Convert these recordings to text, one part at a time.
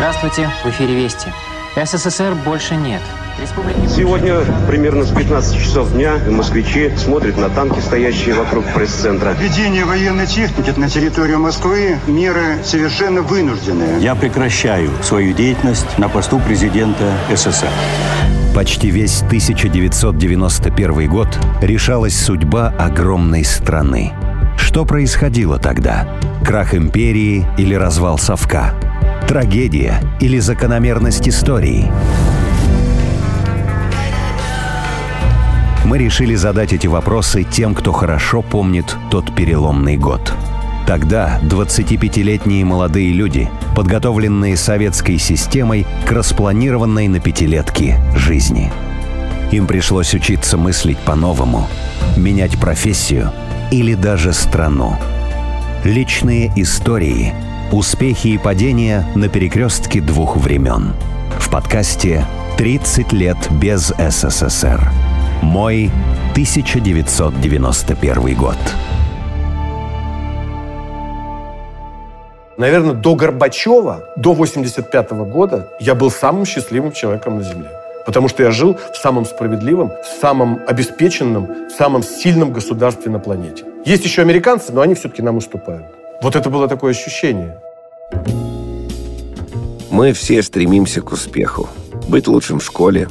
Здравствуйте, в эфире Вести. СССР больше нет. Сегодня примерно с 15 часов дня москвичи смотрят на танки, стоящие вокруг пресс-центра. Введение военной техники на территорию Москвы – меры совершенно вынужденные. Я прекращаю свою деятельность на посту президента СССР. Почти весь 1991 год решалась судьба огромной страны. Что происходило тогда? Крах империи или развал совка? Трагедия или закономерность истории? Мы решили задать эти вопросы тем, кто хорошо помнит тот переломный год. Тогда 25-летние молодые люди, подготовленные советской системой к распланированной на пятилетки жизни. Им пришлось учиться мыслить по-новому, менять профессию или даже страну. Личные истории, успехи и падения на перекрестке двух времен. В подкасте «30 лет без СССР». Мой 1991 год. Наверное, до Горбачева, до 85 года я был самым счастливым человеком на Земле. Потому что я жил в самом справедливом, в самом обеспеченном, в самом сильном государстве на планете. Есть еще американцы, но они все-таки нам уступают. Вот это было такое ощущение. Мы все стремимся к успеху. Быть лучшим в школе,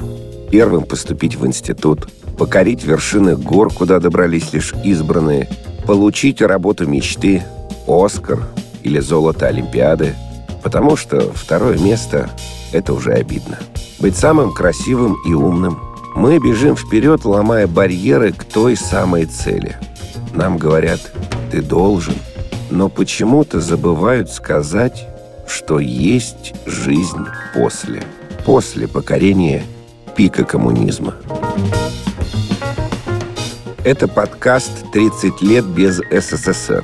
первым поступить в институт, покорить вершины гор, куда добрались лишь избранные, получить работу мечты, Оскар или золото Олимпиады, потому что второе место – это уже обидно. Быть самым красивым и умным. Мы бежим вперед, ломая барьеры к той самой цели. Нам говорят «ты должен», но почему-то забывают сказать, что есть жизнь после. После покорения пика коммунизма. Это подкаст «30 лет без СССР»,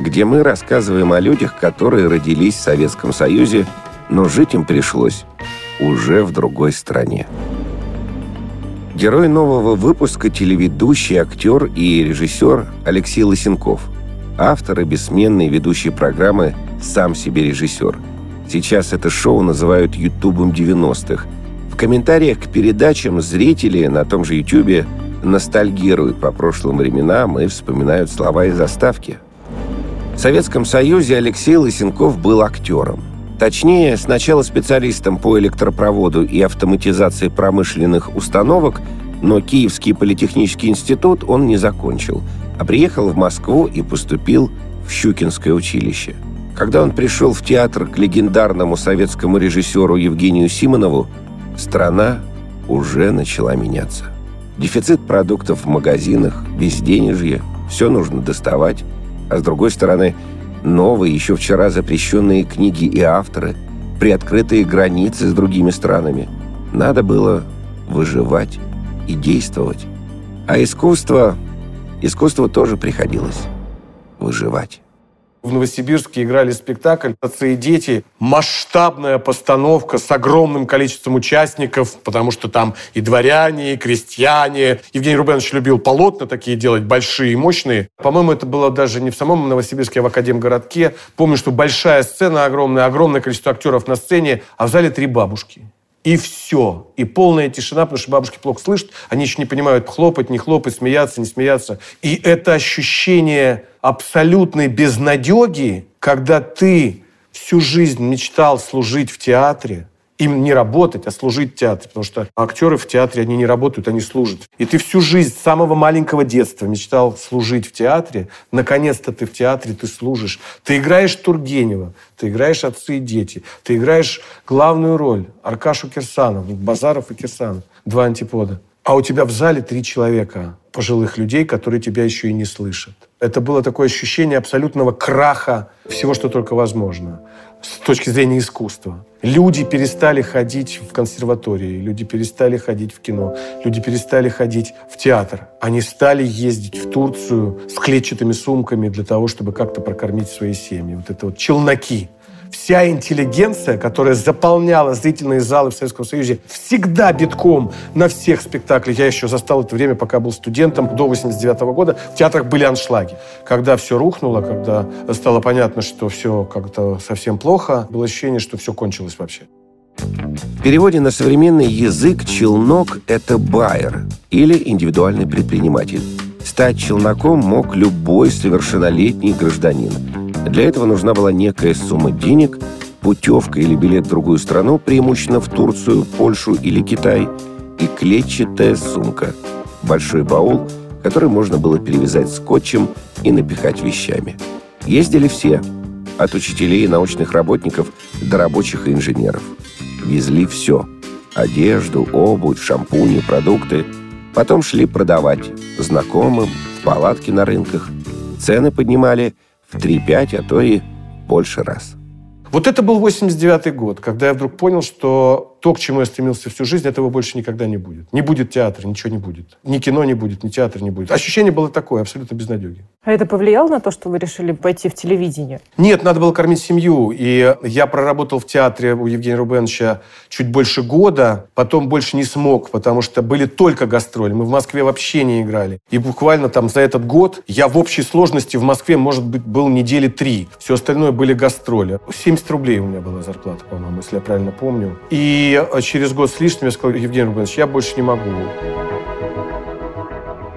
где мы рассказываем о людях, которые родились в Советском Союзе, но жить им пришлось уже в другой стране. Герой нового выпуска – телеведущий, актер и режиссер Алексей Лысенков. Автор и бессменный ведущий программы «Сам себе режиссер». Сейчас это шоу называют «Ютубом 90-х». В комментариях к передачам зрители на том же Ютубе ностальгируют по прошлым временам и вспоминают слова из заставки. В Советском Союзе Алексей Лысенков был актером. Точнее, сначала специалистом по электропроводу и автоматизации промышленных установок, но Киевский политехнический институт он не закончил, а приехал в Москву и поступил в Щукинское училище. Когда он пришел в театр к легендарному советскому режиссеру Евгению Симонову, страна уже начала меняться. Дефицит продуктов в магазинах, безденежье, все нужно доставать. А с другой стороны, новые, еще вчера запрещенные книги и авторы, приоткрытые границы с другими странами. Надо было выживать и действовать. А искусство... Искусство тоже приходилось выживать. В Новосибирске играли спектакль «Отцы и дети». Масштабная постановка с огромным количеством участников, потому что там и дворяне, и крестьяне. Евгений Рубенович любил полотна такие делать, большие и мощные. По-моему, это было даже не в самом Новосибирске, а в Академгородке. Помню, что большая сцена огромная, огромное количество актеров на сцене, а в зале три бабушки. И все. И полная тишина, потому что бабушки плохо слышат. Они еще не понимают, хлопать, не хлопать, смеяться, не смеяться. И это ощущение абсолютной безнадеги, когда ты всю жизнь мечтал служить в театре, им не работать, а служить в театре. Потому что актеры в театре, они не работают, они служат. И ты всю жизнь с самого маленького детства мечтал служить в театре. Наконец-то ты в театре, ты служишь. Ты играешь Тургенева, ты играешь «Отцы и дети», ты играешь главную роль Аркашу Кирсанов, Базаров и Кирсанов. Два антипода. А у тебя в зале три человека, пожилых людей, которые тебя еще и не слышат. Это было такое ощущение абсолютного краха всего, что только возможно с точки зрения искусства. Люди перестали ходить в консерватории, люди перестали ходить в кино, люди перестали ходить в театр. Они стали ездить в Турцию с клетчатыми сумками для того, чтобы как-то прокормить свои семьи. Вот это вот челноки. Вся интеллигенция, которая заполняла зрительные залы в Советском Союзе, всегда битком на всех спектаклях. Я еще застал это время, пока был студентом, до 89 года. В театрах были аншлаги. Когда все рухнуло, когда стало понятно, что все как-то совсем плохо, было ощущение, что все кончилось вообще. В переводе на современный язык челнок – это байер или индивидуальный предприниматель. Стать челноком мог любой совершеннолетний гражданин. Для этого нужна была некая сумма денег, путевка или билет в другую страну, преимущественно в Турцию, Польшу или Китай, и клетчатая сумка – большой баул, который можно было перевязать скотчем и напихать вещами. Ездили все – от учителей и научных работников до рабочих и инженеров – Везли все – одежду, обувь, шампуни, продукты. Потом шли продавать знакомым, в палатке на рынках. Цены поднимали 3-5, а то и больше раз. Вот это был 89 год, когда я вдруг понял, что то, к чему я стремился всю жизнь, этого больше никогда не будет. Не будет театра, ничего не будет. Ни кино не будет, ни театр не будет. Ощущение было такое, абсолютно безнадеги. А это повлияло на то, что вы решили пойти в телевидение? Нет, надо было кормить семью. И я проработал в театре у Евгения Рубеновича чуть больше года, потом больше не смог, потому что были только гастроли. Мы в Москве вообще не играли. И буквально там за этот год я в общей сложности в Москве, может быть, был недели три. Все остальное были гастроли. 70 рублей у меня была зарплата, по-моему, если я правильно помню. И и через год с лишним я сказал, Евгений Рубинович, я больше не могу.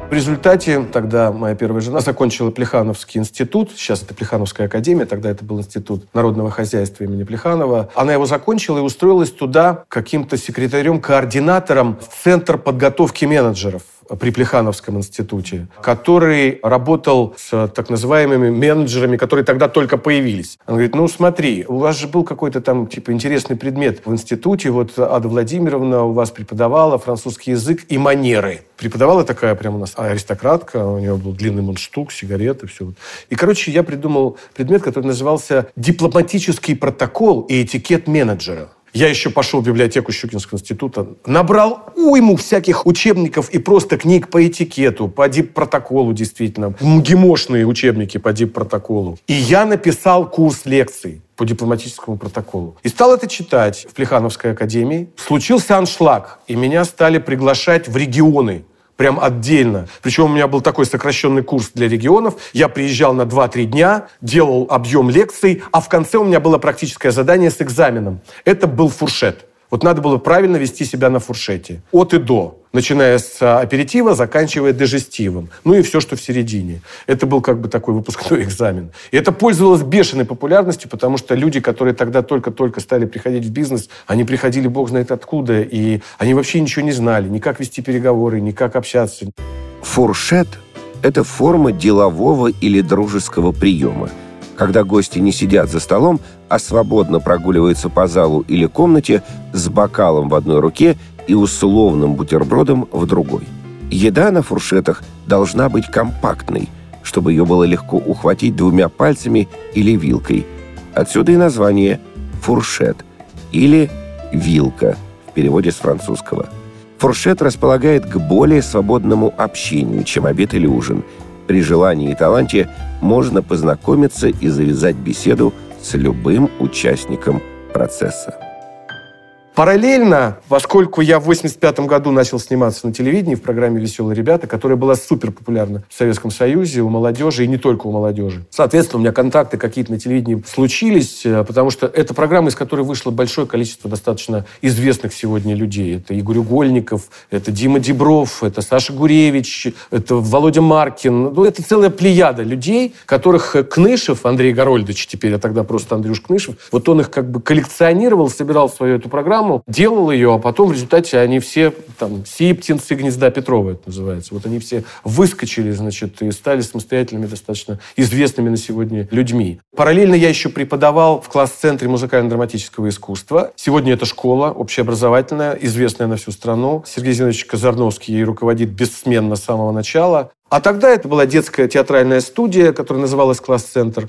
В результате тогда моя первая жена закончила Плехановский институт. Сейчас это Плехановская академия, тогда это был институт народного хозяйства имени Плеханова. Она его закончила и устроилась туда каким-то секретарем, координатором в Центр подготовки менеджеров при Плехановском институте, который работал с так называемыми менеджерами, которые тогда только появились. Он говорит, ну смотри, у вас же был какой-то там типа интересный предмет в институте, вот Ада Владимировна у вас преподавала французский язык и манеры. Преподавала такая прям у нас аристократка, у нее был длинный мундштук, сигареты, все. И, короче, я придумал предмет, который назывался «Дипломатический протокол и этикет менеджера». Я еще пошел в библиотеку Щукинского института, набрал уйму всяких учебников и просто книг по этикету, по дип-протоколу действительно, МГИМОшные учебники по дип-протоколу. И я написал курс лекций по дипломатическому протоколу. И стал это читать в Плехановской академии. Случился аншлаг, и меня стали приглашать в регионы прям отдельно. Причем у меня был такой сокращенный курс для регионов. Я приезжал на 2-3 дня, делал объем лекций, а в конце у меня было практическое задание с экзаменом. Это был фуршет. Вот надо было правильно вести себя на фуршете. От и до. Начиная с а, аперитива, заканчивая дежестивом. Ну и все, что в середине. Это был как бы такой выпускной экзамен. И это пользовалось бешеной популярностью, потому что люди, которые тогда только-только стали приходить в бизнес, они приходили бог знает откуда, и они вообще ничего не знали, ни как вести переговоры, ни как общаться. Фуршет – это форма делового или дружеского приема – когда гости не сидят за столом, а свободно прогуливаются по залу или комнате с бокалом в одной руке и условным бутербродом в другой. Еда на фуршетах должна быть компактной, чтобы ее было легко ухватить двумя пальцами или вилкой. Отсюда и название «фуршет» или «вилка» в переводе с французского. Фуршет располагает к более свободному общению, чем обед или ужин – при желании и таланте можно познакомиться и завязать беседу с любым участником процесса. Параллельно, поскольку я в 85 году начал сниматься на телевидении в программе «Веселые ребята», которая была супер популярна в Советском Союзе, у молодежи и не только у молодежи. Соответственно, у меня контакты какие-то на телевидении случились, э, потому что это программа, из которой вышло большое количество достаточно известных сегодня людей. Это Игорь Угольников, это Дима Дебров, это Саша Гуревич, это Володя Маркин. Ну, это целая плеяда людей, которых Кнышев, Андрей Горольдович теперь, а тогда просто Андрюш Кнышев, вот он их как бы коллекционировал, собирал свою эту программу, программу, делал ее, а потом в результате они все, там, сиптинцы гнезда Петрова это называется, вот они все выскочили, значит, и стали самостоятельными, достаточно известными на сегодня людьми. Параллельно я еще преподавал в класс-центре музыкально-драматического искусства. Сегодня это школа общеобразовательная, известная на всю страну. Сергей Зинович Казарновский ей руководит бессменно с самого начала. А тогда это была детская театральная студия, которая называлась «Класс-центр».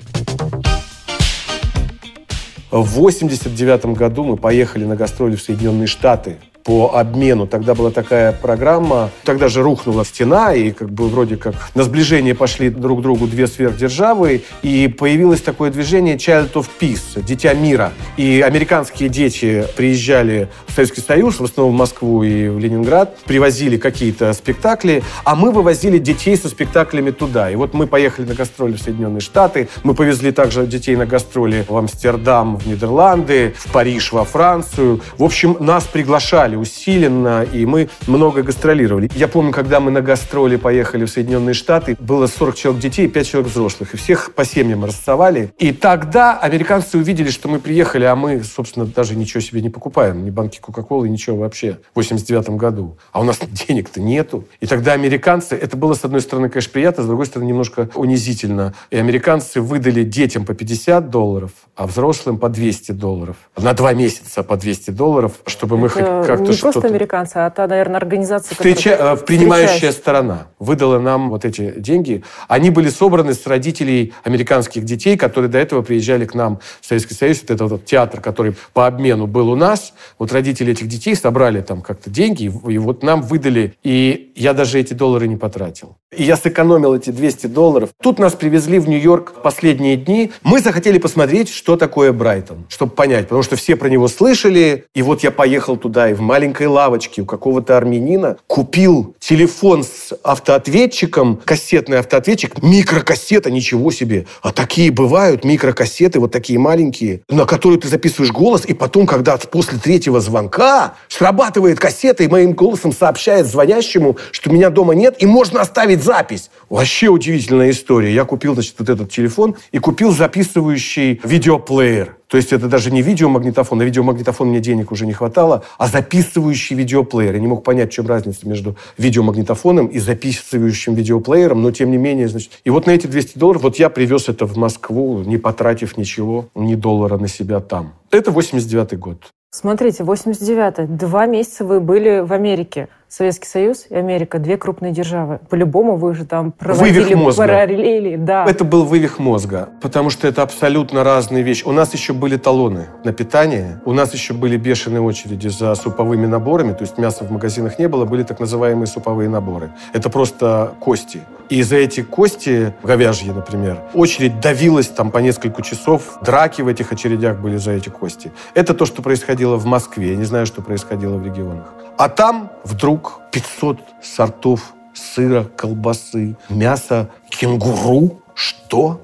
В 89 году мы поехали на гастроли в Соединенные Штаты по обмену. Тогда была такая программа, тогда же рухнула стена, и как бы вроде как на сближение пошли друг к другу две сверхдержавы, и появилось такое движение Child of Peace, Дитя мира. И американские дети приезжали в Советский Союз, в основном в Москву и в Ленинград, привозили какие-то спектакли, а мы вывозили детей со спектаклями туда. И вот мы поехали на гастроли в Соединенные Штаты, мы повезли также детей на гастроли в Амстердам, в Нидерланды, в Париж, во Францию. В общем, нас приглашали усиленно, и мы много гастролировали. Я помню, когда мы на гастроли поехали в Соединенные Штаты, было 40 человек детей, 5 человек взрослых, и всех по семьям рассовали. И тогда американцы увидели, что мы приехали, а мы, собственно, даже ничего себе не покупаем, ни банки Кока-Колы, ничего вообще, в 89 году. А у нас денег-то нету. И тогда американцы, это было, с одной стороны, конечно, приятно, с другой стороны, немножко унизительно. И американцы выдали детям по 50 долларов, а взрослым по 200 долларов. На два месяца по 200 долларов, чтобы мы хоть как-то Не что-то... просто американцы, а та, наверное, организация, Встреча... которая э, Принимающая сторона выдала нам вот эти деньги. Они были собраны с родителей американских детей, которые до этого приезжали к нам в Советский Союз. Вот этот вот театр, который по обмену был у нас. Вот родители этих детей собрали там как-то деньги, и вот нам выдали. И я даже эти доллары не потратил. И я сэкономил эти 200 долларов. Тут нас привезли в Нью-Йорк в последние дни. Мы захотели посмотреть, что такое Брайтон, чтобы понять, потому что все про него слышали. И вот я поехал туда и в маленькой лавочке у какого-то армянина купил телефон с автоответчиком, кассетный автоответчик, микрокассета, ничего себе. А такие бывают, микрокассеты, вот такие маленькие, на которые ты записываешь голос, и потом, когда после третьего звонка срабатывает кассета, и моим голосом сообщает звонящему, что меня дома нет, и можно оставить запись. Вообще удивительная история. Я купил, значит, вот этот телефон и купил записывающий видеоплеер. То есть это даже не видеомагнитофон, на видеомагнитофон мне денег уже не хватало, а записывающий видеоплеер. Я не мог понять, в чем разница между видеомагнитофоном и записывающим видеоплеером, но тем не менее, значит... И вот на эти 200 долларов вот я привез это в Москву, не потратив ничего, ни доллара на себя там. Это 89 год. Смотрите, 89-й. Два месяца вы были в Америке. Советский Союз и Америка – две крупные державы. По-любому вы же там проводили Вывих мозга. параллели. Да. Это был вывих мозга, потому что это абсолютно разные вещи. У нас еще были талоны на питание, у нас еще были бешеные очереди за суповыми наборами, то есть мяса в магазинах не было, были так называемые суповые наборы. Это просто кости. И за эти кости, говяжьи, например, очередь давилась там по несколько часов, драки в этих очередях были за эти кости. Это то, что происходило в Москве. Я не знаю, что происходило в регионах. А там вдруг 500 сортов сыра, колбасы, мяса, кенгуру. Что?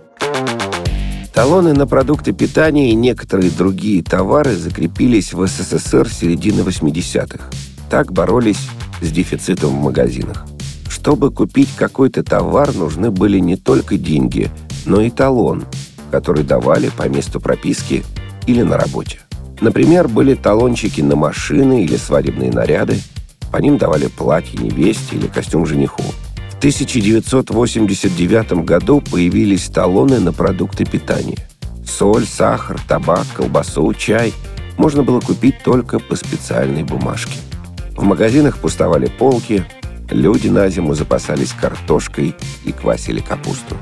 Талоны на продукты питания и некоторые другие товары закрепились в СССР середины 80-х. Так боролись с дефицитом в магазинах. Чтобы купить какой-то товар, нужны были не только деньги, но и талон, который давали по месту прописки или на работе. Например, были талончики на машины или свадебные наряды. По ним давали платье невесте или костюм жениху. В 1989 году появились талоны на продукты питания. Соль, сахар, табак, колбасу, чай можно было купить только по специальной бумажке. В магазинах пустовали полки, люди на зиму запасались картошкой и квасили капусту.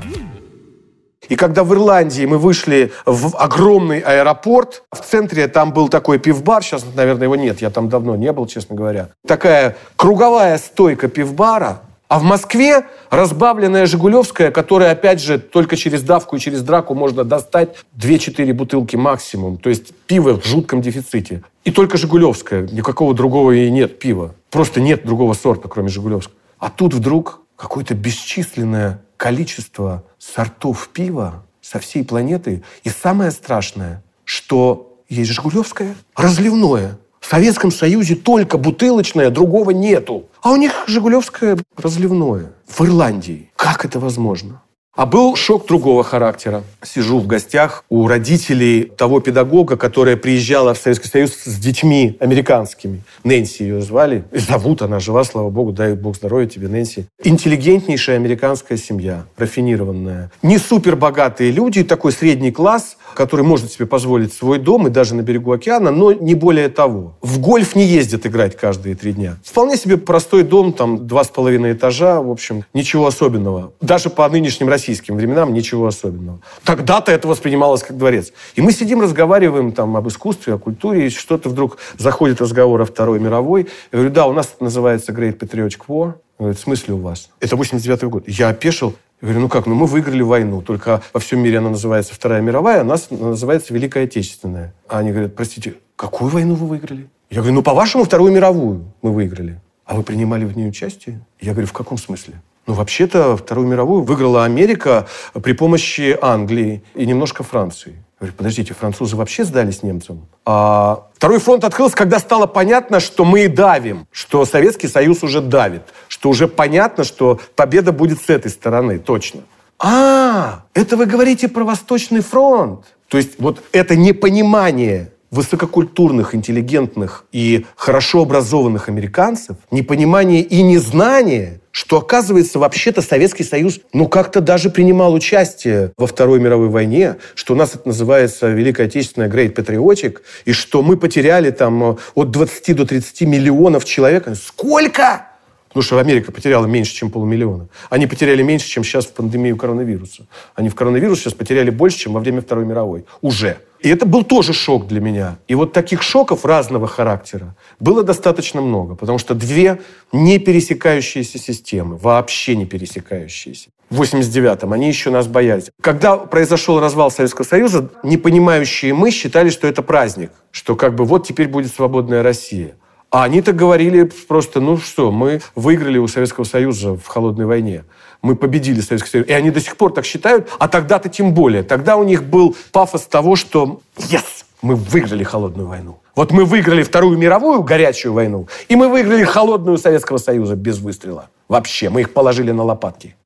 И когда в Ирландии мы вышли в огромный аэропорт, в центре там был такой пивбар, сейчас, наверное, его нет, я там давно не был, честно говоря. Такая круговая стойка пивбара, а в Москве разбавленная Жигулевская, которая, опять же, только через давку и через драку можно достать 2-4 бутылки максимум. То есть пиво в жутком дефиците. И только Жигулевская, никакого другого и нет пива. Просто нет другого сорта, кроме Жигулевского. А тут вдруг какое-то бесчисленное количество сортов пива со всей планеты. И самое страшное, что есть Жигулевское разливное. В Советском Союзе только бутылочное, другого нету. А у них Жигулевское разливное. В Ирландии. Как это возможно? А был шок другого характера. Сижу в гостях у родителей того педагога, которая приезжала в Советский Союз с детьми американскими. Нэнси ее звали. И зовут, она жива, слава богу, дай бог здоровья тебе, Нэнси. Интеллигентнейшая американская семья, рафинированная. Не супербогатые люди, такой средний класс, который может себе позволить свой дом и даже на берегу океана, но не более того. В гольф не ездят играть каждые три дня. Вполне себе простой дом, там два с половиной этажа, в общем, ничего особенного. Даже по нынешним российским российским временам ничего особенного. Тогда-то это воспринималось как дворец. И мы сидим, разговариваем там об искусстве, о культуре, и что-то вдруг заходит разговор о Второй мировой. Я говорю, да, у нас это называется Great Patriotic War. Говорит, в смысле у вас? Это 89 год. Я опешил. Я говорю, ну как, ну мы выиграли войну, только во всем мире она называется Вторая мировая, а у нас называется Великая Отечественная. А они говорят, простите, какую войну вы выиграли? Я говорю, ну по-вашему Вторую мировую мы выиграли. А вы принимали в ней участие? Я говорю, в каком смысле? Ну, вообще-то, Вторую мировую выиграла Америка при помощи Англии и немножко Франции. Говорю, подождите, французы вообще сдались немцам? А второй фронт открылся, когда стало понятно, что мы давим, что Советский Союз уже давит, что уже понятно, что победа будет с этой стороны, точно. А, это вы говорите про Восточный фронт. То есть вот это непонимание высококультурных, интеллигентных и хорошо образованных американцев, непонимание и незнание, что, оказывается, вообще-то Советский Союз, ну, как-то даже принимал участие во Второй мировой войне, что у нас это называется Великая Отечественная Great Patriotic, и что мы потеряли там э, от 20 до 30 миллионов человек. Сколько? Потому что Америка потеряла меньше, чем полмиллиона. Они потеряли меньше, чем сейчас в пандемию коронавируса. Они в коронавирус сейчас потеряли больше, чем во время Второй мировой. Уже. И это был тоже шок для меня. И вот таких шоков разного характера было достаточно много, потому что две не пересекающиеся системы, вообще не пересекающиеся. В 89-м они еще нас боялись. Когда произошел развал Советского Союза, непонимающие мы считали, что это праздник, что как бы вот теперь будет свободная Россия. А они-то говорили просто, ну что, мы выиграли у Советского Союза в холодной войне. Мы победили Советский Союз. И они до сих пор так считают, а тогда-то тем более. Тогда у них был пафос того, что yes, мы выиграли холодную войну. Вот мы выиграли Вторую мировую горячую войну, и мы выиграли холодную Советского Союза без выстрела. Вообще, мы их положили на лопатки.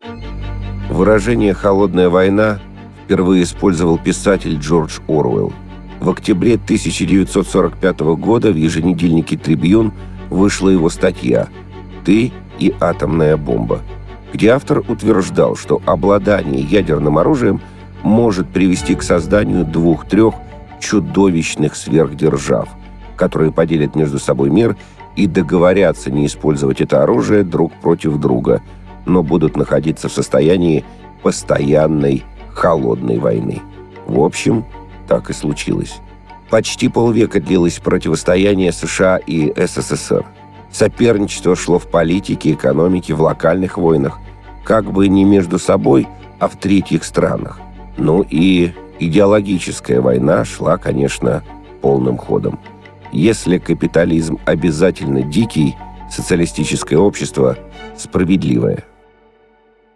Выражение «холодная война» впервые использовал писатель Джордж Оруэлл – в октябре 1945 года в еженедельнике «Трибьюн» вышла его статья «Ты и атомная бомба», где автор утверждал, что обладание ядерным оружием может привести к созданию двух-трех чудовищных сверхдержав, которые поделят между собой мир и договорятся не использовать это оружие друг против друга, но будут находиться в состоянии постоянной холодной войны. В общем, так и случилось. Почти полвека длилось противостояние США и СССР. Соперничество шло в политике, экономике, в локальных войнах, как бы не между собой, а в третьих странах. Ну и идеологическая война шла, конечно, полным ходом. Если капитализм обязательно дикий, социалистическое общество справедливое –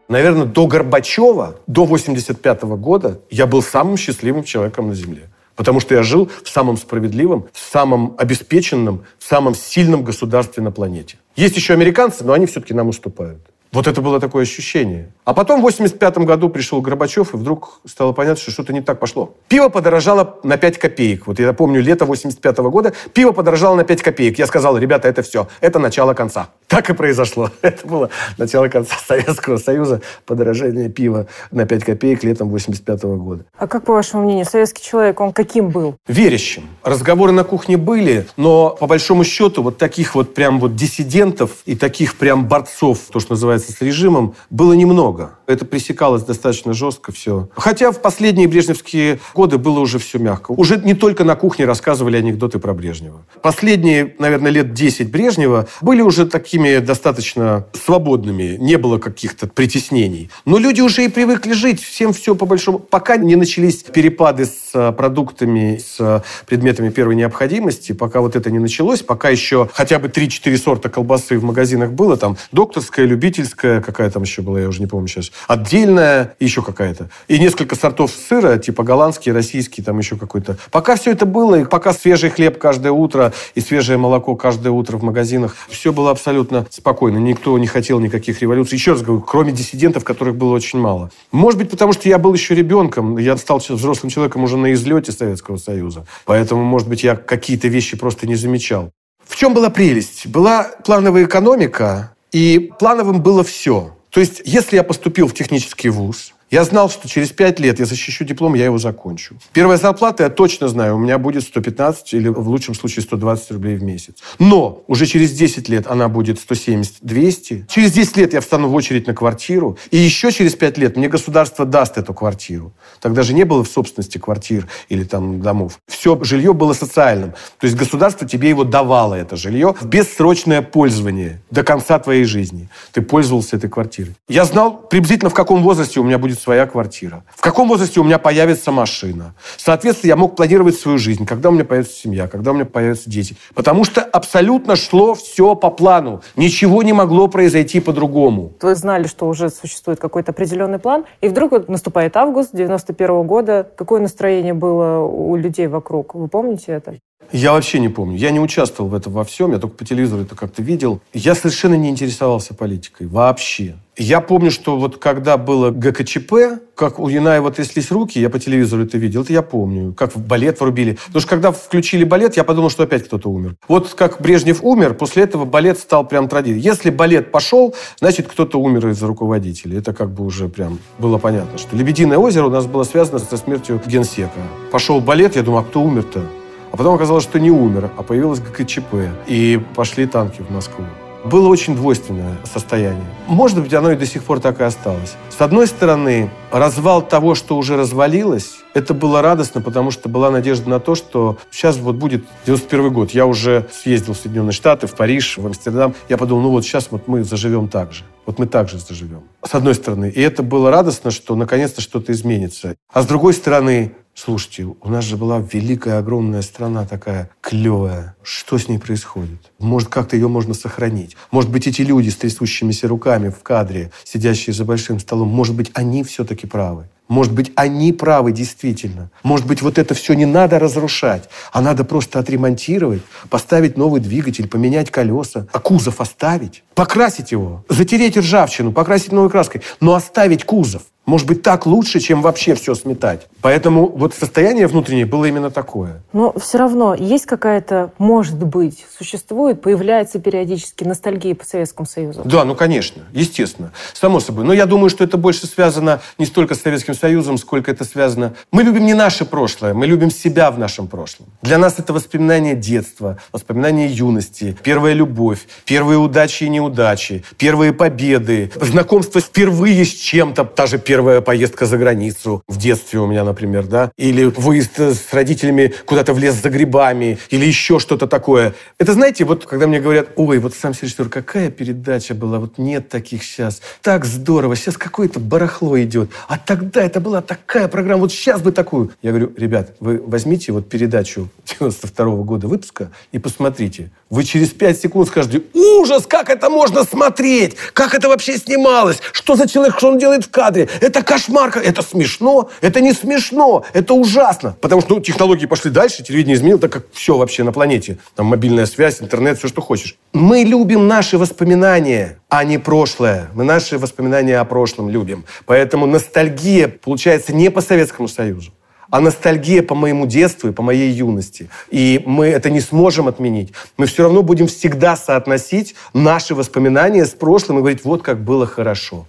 Наверное, до Горбачева, до 85 года я был самым счастливым человеком на Земле. Потому что я жил в самом справедливом, в самом обеспеченном, в самом сильном государстве на планете. Есть еще американцы, но они все-таки нам уступают. Вот это было такое ощущение. А потом в 85 году пришел Горбачев, и вдруг стало понятно, что что-то не так пошло. Пиво подорожало на 5 копеек. Вот я помню, лето 85 года, пиво подорожало на 5 копеек. Я сказал, ребята, это все, это начало конца. Так и произошло. Это было начало конца Советского Союза, подорожание пива на 5 копеек летом 85 года. А как, по вашему мнению, советский человек, он каким был? Верящим. Разговоры на кухне были, но по большому счету вот таких вот прям вот диссидентов и таких прям борцов, то, что называется с режимом, было немного. Это пресекалось достаточно жестко все. Хотя в последние брежневские годы было уже все мягко. Уже не только на кухне рассказывали анекдоты про Брежнева. Последние, наверное, лет 10 Брежнева были уже такими достаточно свободными. Не было каких-то притеснений. Но люди уже и привыкли жить. Всем все по большому... Пока не начались перепады с э, продуктами, с э, предметами первой необходимости, пока вот это не началось, пока еще хотя бы 3-4 сорта колбасы в магазинах было, там докторская, любительская, какая там еще была, я уже не помню сейчас, отдельная, еще какая-то. И несколько сортов сыра, типа голландский, российский, там еще какой-то. Пока все это было, и пока свежий хлеб каждое утро и свежее молоко каждое утро в магазинах, все было абсолютно спокойно. Никто не хотел никаких революций. Еще раз говорю, кроме диссидентов, которых было очень мало. Может быть, потому что я был еще ребенком, я стал взрослым человеком уже на излете Советского Союза. Поэтому, может быть, я какие-то вещи просто не замечал. В чем была прелесть? Была плановая экономика, и плановым было все. То есть, если я поступил в технический вуз, Я знал, что через пять лет я защищу диплом, я его закончу. Первая зарплата, я точно знаю, у меня будет 115 или в лучшем случае 120 рублей в месяц. Но уже через 10 лет она будет 170-200. Через 10 лет я встану в очередь на квартиру. И еще через 5 лет мне государство даст эту квартиру. Тогда же не было в собственности квартир или там домов. Все жилье было социальным. То есть государство тебе его давало, это жилье, в бессрочное пользование до конца твоей жизни. Ты пользовался этой квартирой. Я знал приблизительно, в каком возрасте у меня будет своя квартира. В каком возрасте у меня появится машина. Соответственно, я мог планировать свою жизнь, когда у меня появится семья, когда у меня появятся дети. Потому что абсолютно шло все по плану. Ничего не могло произойти по-другому. Вы знали, что уже существует какой-то определенный план, и вдруг вот наступает август 91 -го года. Какое настроение было у людей вокруг? Вы помните это? Я вообще не помню. Я не участвовал в этом во всем. Я только по телевизору это как-то видел. Я совершенно не интересовался политикой. Вообще. Я помню, что вот когда было ГКЧП, как у Янаева тряслись руки, я по телевизору это видел, это я помню. Как балет врубили. Потому что когда включили балет, я подумал, что опять кто-то умер. Вот как Брежнев умер, после этого балет стал прям традицией. Если балет пошел, значит, кто-то умер из руководителей. Это как бы уже прям было понятно, что «Лебединое озеро» у нас было связано со смертью генсека. Пошел балет, я думаю, а кто умер-то? А потом оказалось, что не умер, а появилась ГКЧП. И пошли танки в Москву. Было очень двойственное состояние. Может быть, оно и до сих пор так и осталось. С одной стороны, развал того, что уже развалилось, это было радостно, потому что была надежда на то, что сейчас вот будет 91 год. Я уже съездил в Соединенные Штаты, в Париж, в Амстердам. Я подумал, ну вот сейчас вот мы заживем так же. Вот мы так же заживем. С одной стороны. И это было радостно, что наконец-то что-то изменится. А с другой стороны, Слушайте, у нас же была великая, огромная страна такая клевая. Что с ней происходит? Может, как-то ее можно сохранить? Может быть, эти люди с трясущимися руками в кадре, сидящие за большим столом, может быть, они все-таки правы? Может быть, они правы действительно. Может быть, вот это все не надо разрушать, а надо просто отремонтировать, поставить новый двигатель, поменять колеса, а кузов оставить, покрасить его, затереть ржавчину, покрасить новой краской, но оставить кузов. Может быть, так лучше, чем вообще все сметать. Поэтому вот состояние внутреннее было именно такое. Но все равно есть какая-то, может быть, существует, появляется периодически ностальгия по Советскому Союзу. Да, ну конечно, естественно, само собой. Но я думаю, что это больше связано не столько с Советским Союзом, сколько это связано... Мы любим не наше прошлое, мы любим себя в нашем прошлом. Для нас это воспоминание детства, воспоминание юности, первая любовь, первые удачи и неудачи, первые победы, знакомство впервые с чем-то, та же первая поездка за границу в детстве у меня, например, да, или выезд с родителями куда-то в лес за грибами, или еще что-то такое. Это, знаете, вот когда мне говорят, ой, вот сам режиссер, какая передача была, вот нет таких сейчас, так здорово, сейчас какое-то барахло идет, а тогда это была такая программа, вот сейчас бы такую. Я говорю, ребят, вы возьмите вот передачу 92 -го года выпуска и посмотрите. Вы через 5 секунд скажете, ужас, как это можно смотреть, как это вообще снималось, что за человек, что он делает в кадре, это кошмар, это смешно, это не смешно, это ужасно. Потому что ну, технологии пошли дальше, телевидение изменило, так как все вообще на планете. Там мобильная связь, интернет, все, что хочешь. Мы любим наши воспоминания, а не прошлое. Мы наши воспоминания о прошлом любим. Поэтому ностальгия получается не по Советскому Союзу а ностальгия по моему детству и по моей юности. И мы это не сможем отменить. Мы все равно будем всегда соотносить наши воспоминания с прошлым и говорить, вот как было хорошо.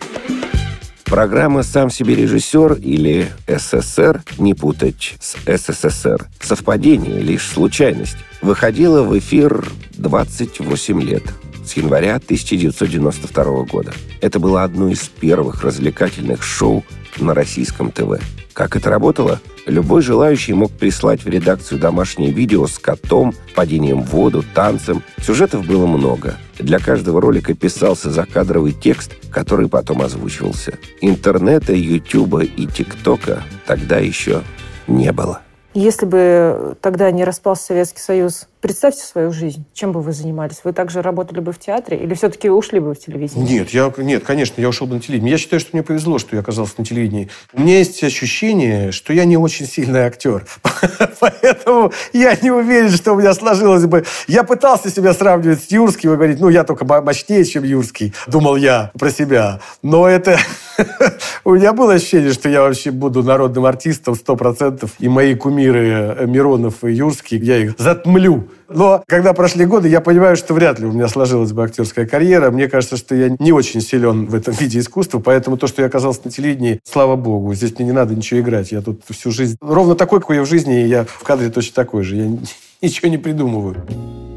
Программа «Сам себе режиссер» или «СССР» не путать с «СССР». Совпадение, лишь случайность. Выходила в эфир 28 лет с января 1992 года. Это было одно из первых развлекательных шоу на российском ТВ. Как это работало? Любой желающий мог прислать в редакцию домашнее видео с котом, падением в воду, танцем. Сюжетов было много. Для каждого ролика писался закадровый текст, который потом озвучивался. Интернета, Ютуба и ТикТока тогда еще не было. Если бы тогда не распался Советский Союз, представьте свою жизнь. Чем бы вы занимались? Вы также работали бы в театре или все-таки ушли бы в телевидение? Нет, я, нет, конечно, я ушел бы на телевидение. Я считаю, что мне повезло, что я оказался на телевидении. У меня есть ощущение, что я не очень сильный актер. Поэтому я не уверен, что у меня сложилось бы. Я пытался себя сравнивать с Юрским и говорить, ну, я только мощнее, чем Юрский. Думал я про себя. Но это У меня было ощущение, что я вообще буду народным артистом 100%, и мои кумиры э, Миронов и Юрский, я их затмлю. Но когда прошли годы, я понимаю, что вряд ли у меня сложилась бы актерская карьера. Мне кажется, что я не очень силен в этом виде искусства, поэтому то, что я оказался на телевидении, слава богу, здесь мне не надо ничего играть. Я тут всю жизнь... Ровно такой, какой я в жизни, и я в кадре точно такой же. Я ничего не придумываю.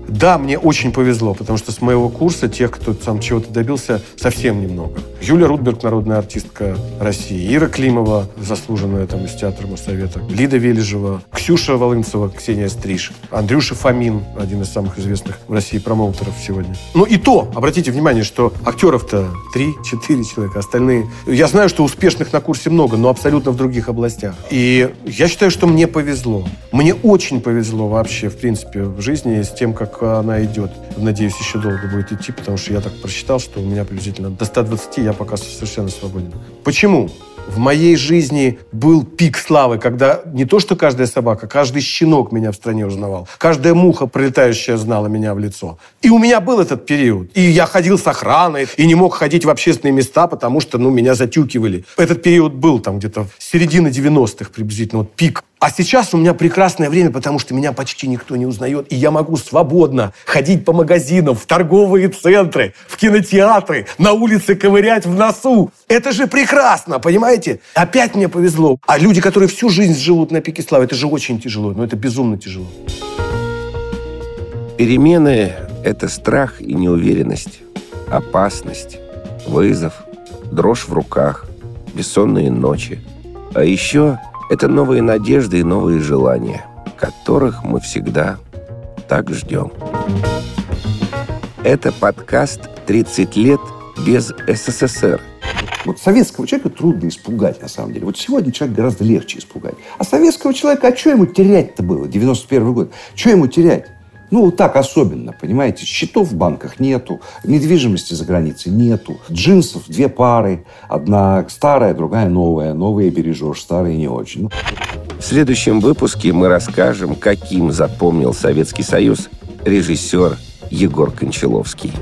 Да, мне очень повезло, потому что с моего курса тех, кто там чего-то добился, совсем немного. Юля Рудберг, народная артистка России, Ира Климова, заслуженная там из театра Моссовета, Лида Вележева, Ксюша Волынцева, Ксения Стриж, Андрюша Фомин, один из самых известных в России промоутеров сегодня. Ну и то, обратите внимание, что актеров-то 3-4 человека, остальные... Я знаю, что успешных на курсе много, но абсолютно в других областях. И я считаю, что мне повезло. Мне очень повезло вообще, в принципе, в жизни с тем, как она идет. Надеюсь, еще долго будет идти, потому что я так просчитал, что у меня приблизительно до 120 я пока совершенно свободен. Почему? В моей жизни был пик славы, когда не то, что каждая собака, каждый щенок меня в стране узнавал. Каждая муха, пролетающая, знала меня в лицо. И у меня был этот период. И я ходил с охраной, и не мог ходить в общественные места, потому что, ну, меня затюкивали. Этот период был там где-то середина 90-х приблизительно, вот пик а сейчас у меня прекрасное время, потому что меня почти никто не узнает, и я могу свободно ходить по магазинам, в торговые центры, в кинотеатры, на улице ковырять в носу. Это же прекрасно, понимаете? Опять мне повезло. А люди, которые всю жизнь живут на пике славы, это же очень тяжело, но это безумно тяжело. Перемены – это страх и неуверенность, опасность, вызов, дрожь в руках, бессонные ночи. А еще – это новые надежды и новые желания, которых мы всегда так ждем. Это подкаст «30 лет без СССР». Вот советского человека трудно испугать, на самом деле. Вот сегодня человек гораздо легче испугать. А советского человека, а что ему терять-то было? 91 год. Что ему терять? Ну, вот так особенно, понимаете. Счетов в банках нету, недвижимости за границей нету. Джинсов две пары. Одна старая, другая новая. Новые бережешь, старые не очень. В следующем выпуске мы расскажем, каким запомнил Советский Союз режиссер Егор Кончаловский.